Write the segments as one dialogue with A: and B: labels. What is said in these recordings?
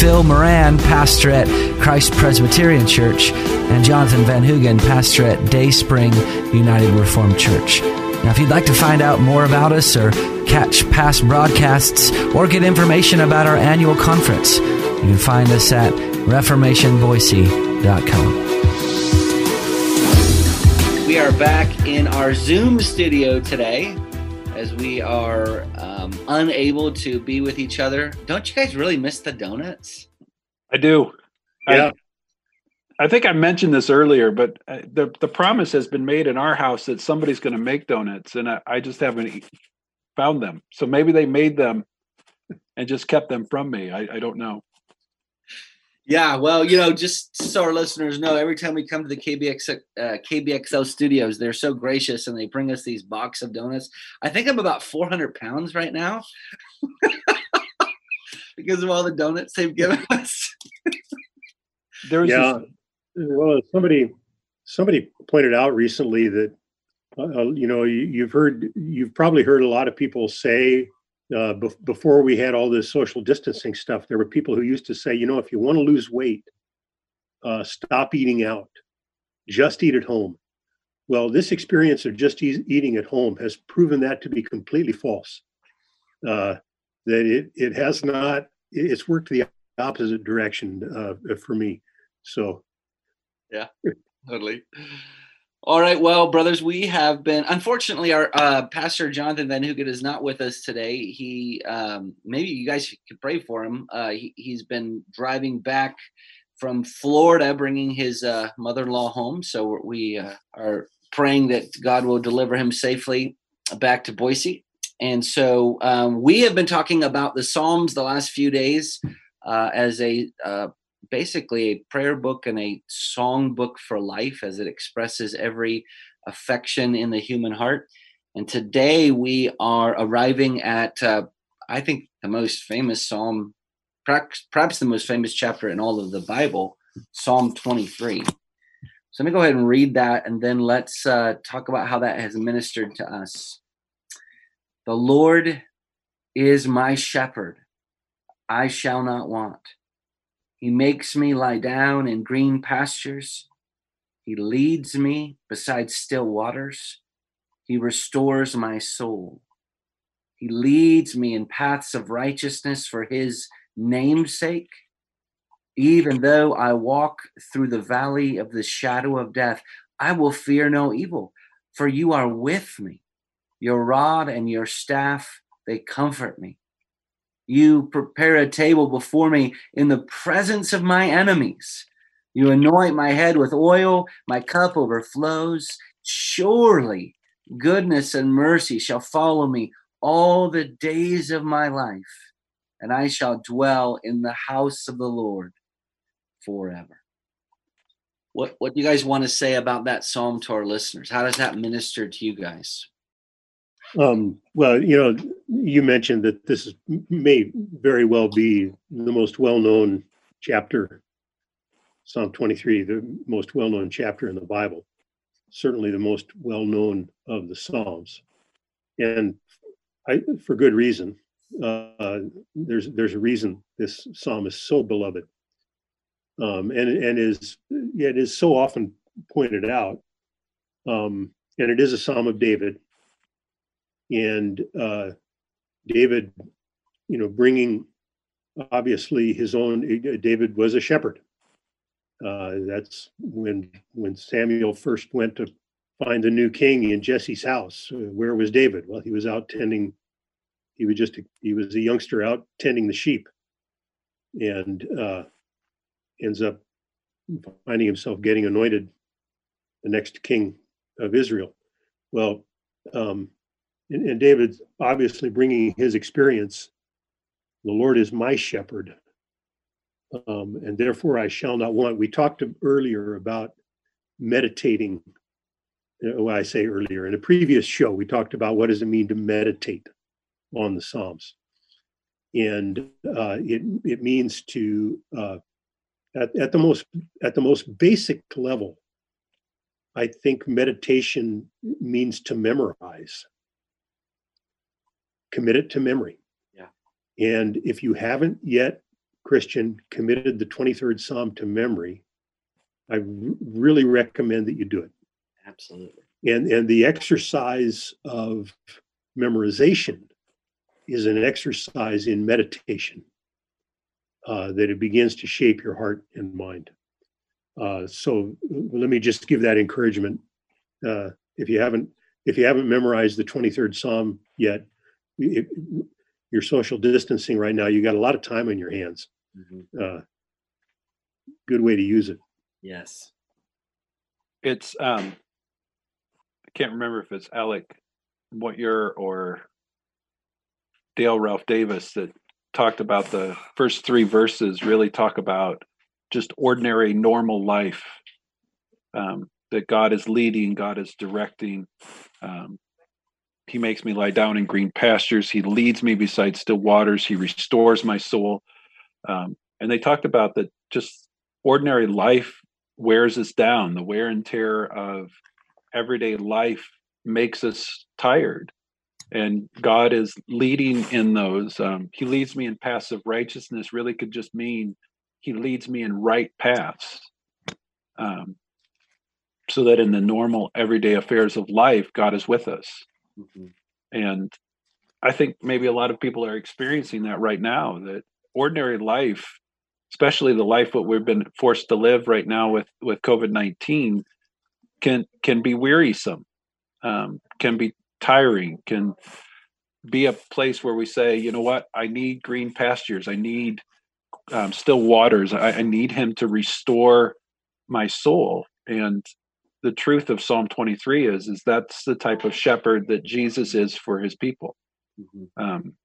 A: Phil Moran, pastor at Christ Presbyterian Church, and Jonathan Van Hugen, pastor at Day Spring United Reformed Church. Now, if you'd like to find out more about us or catch past broadcasts or get information about our annual conference, you can find us at reformationboise.com. We are back in our Zoom studio today as we are um, unable to be with each other. Don't you guys really miss the donuts?
B: I do.
C: Yeah.
B: I, I think I mentioned this earlier, but uh, the the promise has been made in our house that somebody's going to make donuts, and I, I just haven't found them. So maybe they made them and just kept them from me. I, I don't know.
A: Yeah, well, you know, just so our listeners know, every time we come to the KBX uh, KBXL studios, they're so gracious and they bring us these box of donuts. I think I'm about 400 pounds right now because of all the donuts they've given us.
B: There's
C: yeah. This... Well, somebody somebody pointed out recently that uh, you know you, you've heard you've probably heard a lot of people say uh, be- before we had all this social distancing stuff, there were people who used to say, you know, if you want to lose weight, uh, stop eating out, just eat at home. Well, this experience of just e- eating at home has proven that to be completely false. Uh, that it it has not. It's worked the opposite direction uh, for me. So,
A: yeah, totally. All right, well, brothers, we have been. Unfortunately, our uh, pastor Jonathan Van Hugen is not with us today. He um, maybe you guys could pray for him. Uh, he, has been driving back from Florida, bringing his uh, mother-in-law home. So we uh, are praying that God will deliver him safely back to Boise. And so um, we have been talking about the Psalms the last few days uh, as a uh, basically a prayer book and a song book for life as it expresses every affection in the human heart. And today we are arriving at, uh, I think, the most famous psalm, perhaps, the most famous chapter in all of the Bible, Psalm 23. So let me go ahead and read that, and then let's uh, talk about how that has ministered to us. The Lord is my shepherd, I shall not want. He makes me lie down in green pastures. He leads me beside still waters. He restores my soul. He leads me in paths of righteousness for his namesake. Even though I walk through the valley of the shadow of death, I will fear no evil, for you are with me. Your rod and your staff, they comfort me. You prepare a table before me in the presence of my enemies. You anoint my head with oil, my cup overflows. Surely goodness and mercy shall follow me all the days of my life, and I shall dwell in the house of the Lord forever. What, what do you guys want to say about that psalm to our listeners? How does that minister to you guys?
C: Um, well, you know, you mentioned that this is, may very well be the most well-known chapter, Psalm 23, the most well-known chapter in the Bible. Certainly, the most well-known of the Psalms, and I, for good reason. Uh, there's there's a reason this psalm is so beloved, um, and and is it is so often pointed out, um, and it is a psalm of David and uh, David, you know, bringing obviously his own. Uh, David was a shepherd. Uh, that's when when Samuel first went to find the new king in Jesse's house. Uh, where was David? Well, he was out tending. He was just a, he was a youngster out tending the sheep, and uh, ends up finding himself getting anointed the next king of Israel. Well, um, and, and David's obviously bringing his experience. The Lord is my shepherd, um, and therefore I shall not want. We talked earlier about meditating uh, what I say earlier in a previous show, we talked about what does it mean to meditate on the Psalms, and uh, it it means to uh, at at the most at the most basic level. I think meditation means to memorize, commit it to memory.
A: Yeah.
C: And if you haven't yet, Christian, committed the 23rd Psalm to memory, I r- really recommend that you do it
A: Absolutely.
C: and and the exercise of memorization is an exercise in meditation uh, that it begins to shape your heart and mind uh, so uh, let me just give that encouragement uh, if you haven't if you haven't memorized the 23rd psalm yet it, you're social distancing right now you got a lot of time on your hands
A: Mhm.
C: uh, good way to use it
A: Yes.
B: It's um I can't remember if it's Alec Motyer or Dale Ralph Davis that talked about the first three verses really talk about just ordinary normal life um, that God is leading, God is directing. Um, he makes me lie down in green pastures. He leads me beside still waters. He restores my soul. Um, and they talked about that just ordinary life wears us down. The wear and tear of everyday life makes us tired. And God is leading in those. Um, he leads me in paths of righteousness, really could just mean He leads me in right paths. Um, so that in the normal everyday affairs of life, God is with us.
A: Mhm.
B: And I think maybe a lot of people are experiencing that right now that ordinary life, especially the life that we've been forced to live right now with, with COVID 19, can, can be wearisome, um, can be tiring, can be a place where we say, you know what, I need green pastures, I need um, still waters, I, I need Him to restore my soul. And the truth of Psalm 23 is is that's the type of shepherd that Jesus is for his people.
A: Mhm.
B: Um,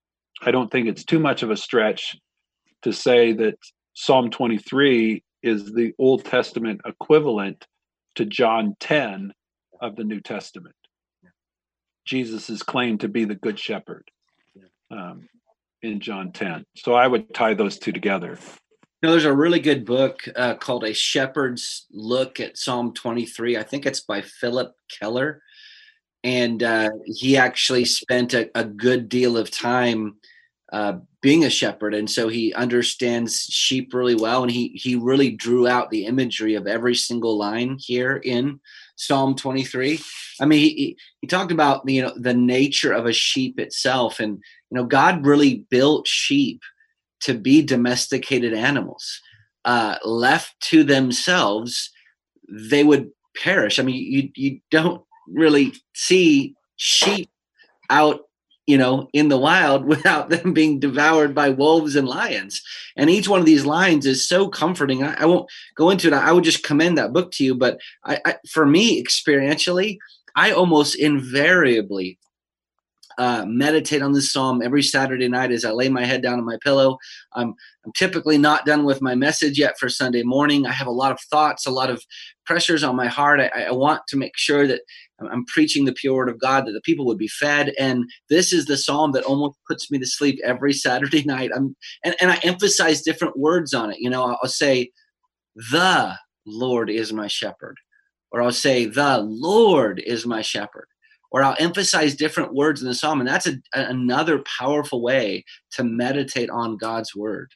B: I don't think it's too much of a stretch to say that Psalm 23 is the Old Testament equivalent to John 10 of the New Testament. Jesus is claimed to be the good shepherd um, in John 10. So I would tie those two together.
A: Know, there's a really good book uh, called A Shepherd's Look at Psalm 23. I think it's by Philip Keller. And uh, he actually spent a, a good deal of time uh, being a shepherd. And so he understands sheep really well. And he, he really drew out the imagery of every single line here in Psalm 23. I mean, he, he talked about, you know, the nature of a sheep itself. And, you know, God really built sheep to be domesticated animals. Uh, left to themselves, they would perish. I mean, you you don't really see sheep out, you know, in the wild without them being devoured by wolves and lions. And each one of these lines is so comforting. I, I won't go into it. I would just commend that book to you. But I, I, for me, experientially, I almost invariably uh, meditate on this psalm every Saturday night as I lay my head down on my pillow. I'm, I'm typically not done with my message yet for Sunday morning. I have a lot of thoughts, a lot of pressures on my heart. I, I want to make sure that I'm preaching the pure word of God, that the people would be fed. And this is the psalm that almost puts me to sleep every Saturday night. I'm, and, and I emphasize different words on it. You know, I'll, I'll say, The Lord is my shepherd, or I'll say, The Lord is my shepherd or I'll emphasize different words in the psalm. And that's a, another powerful way to meditate on God's word.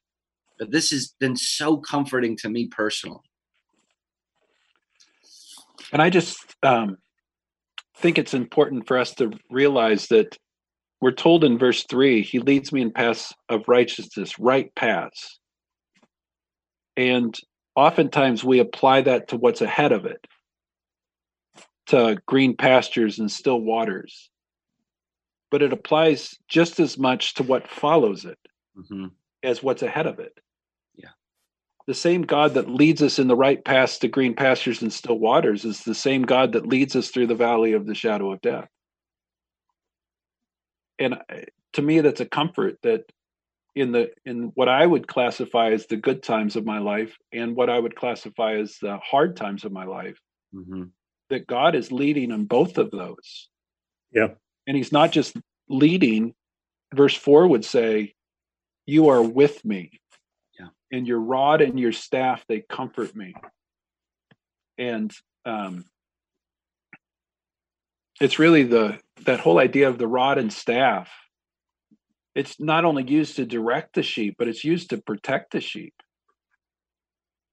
A: But this has been so comforting to me personally.
B: And I just um, think it's important for us to realize that we're told in verse three, He leads me in paths of righteousness, right paths. And oftentimes we apply that to what's ahead of it to green pastures and still waters. But it applies just as much to what follows it
A: mm-hmm.
B: as what's ahead of it.
A: Yeah.
B: The same God that leads us in the right path to green pastures and still waters is the same God that leads us through the valley of the shadow of death. And to me, that's a comfort that in the in what I would classify as the good times of my life and what I would classify as the hard times of my life,
A: Mm-hmm.
B: That God is leading in both of those.
C: Yeah.
B: And he's not just leading. Verse 4 would say, You are with me.
A: Yeah.
B: And your rod and your staff, they comfort me. And um, it's really the that whole idea of the rod and staff. It's not only used to direct the sheep, but it's used to protect the sheep.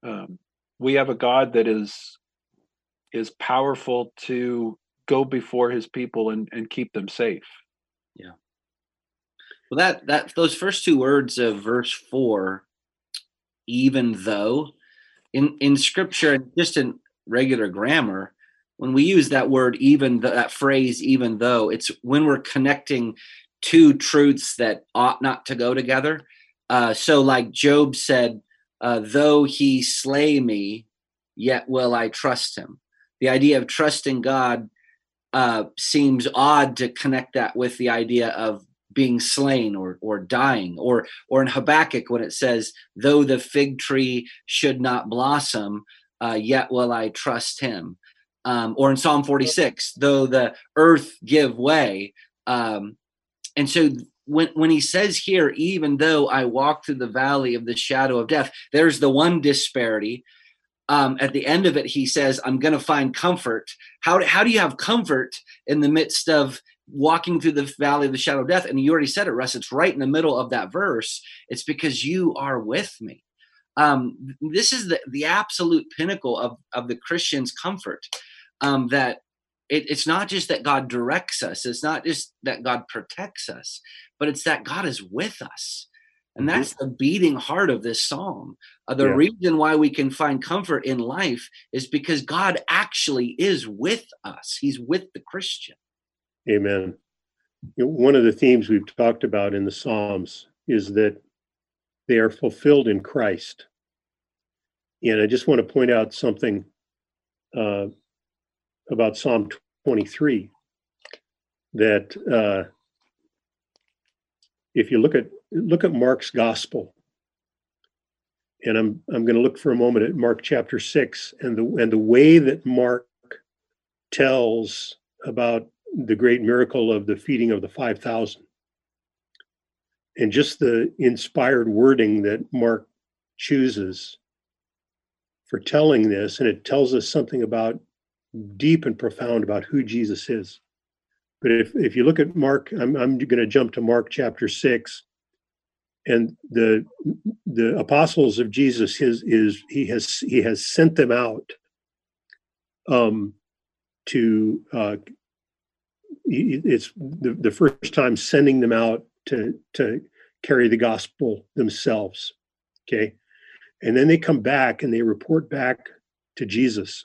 B: Um, we have a God that is is powerful to go before his people and, and keep them safe. Yeah.
A: Well, that that those first two words of verse four, even though, in in scripture and just in regular grammar, when we use that word, even th- that phrase, even though, it's when we're connecting two truths that ought not to go together. Uh, so, like Job said, uh, though he slay me, yet will I trust him. The idea of trusting God uh, seems odd to connect that with the idea of being slain or or dying. Or or in Habakkuk when it says though the fig tree should not blossom uh, yet will I trust him. Um, or in Psalm 46 though the earth give way um, and so when when he says here even though I walk through the valley of the shadow of death there's the one disparity um, at the end of it he says I'm going to find comfort how how do you have comfort in the midst of walking through the valley of the shadow of death. And you already said it, Russ. It's right in the middle of that verse. It's because you are with me. Um, this is the, the absolute pinnacle of, of the Christian's comfort. Um, that it, it's not just that God directs us, it's not just that God protects us, but it's that God is with us. And that's the beating heart of this psalm. Uh, the
C: Yeah.
A: reason why we can find comfort in life is because God actually is with us. He's with the Christian.
C: Amen. You know, one of the themes we've talked about in the Psalms is that they are fulfilled in Christ. And I just want to point out something uh, about Psalm 23 that uh, if you look at look at Mark's gospel, and I'm I'm going to look for a moment at Mark chapter six and the and the way that Mark tells about the great miracle of the feeding of the 5,000. And just the inspired wording that Mark chooses for telling this, and it tells us something about deep and profound about who Jesus is. But if, if you look at Mark, I'm, I'm going to jump to Mark chapter 6. And the the apostles of Jesus, his is he has he has sent them out um, to uh, it's the, the first time sending them out to to carry the gospel themselves okay? And then they come back and they report back to jesus.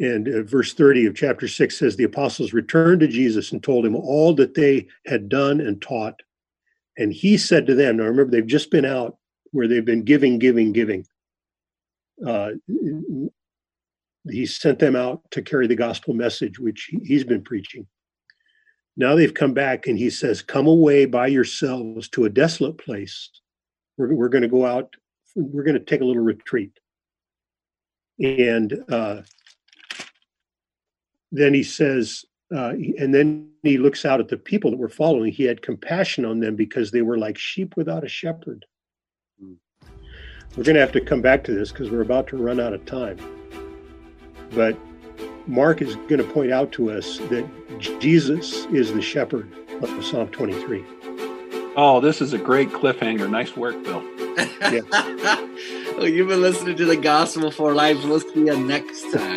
C: And uh, verse 30 of chapter 6 says the apostles returned to jesus and told him all that they had done and taught and he said to them now remember they've just been out where they've been giving giving giving uh, he sent them out to carry the gospel message, which he- he's been preaching. Now they've come back and he says, Come away by yourselves to a desolate place. We're, we're going to go out, we're going to take a little retreat. And uh, then he says, uh, and then he looks out at the people that were following. He had compassion on them because they were like sheep without a shepherd.
A: Hmm.
C: We're going to have to come back to this because we're about to run out of time. But Mark is going to point out to us that Jesus is the shepherd of Psalm 23.
B: Oh, this is a great cliffhanger. Nice work, Bill. Yeah.
A: well, you've been listening to the Gospel for Life. We'll see you next time.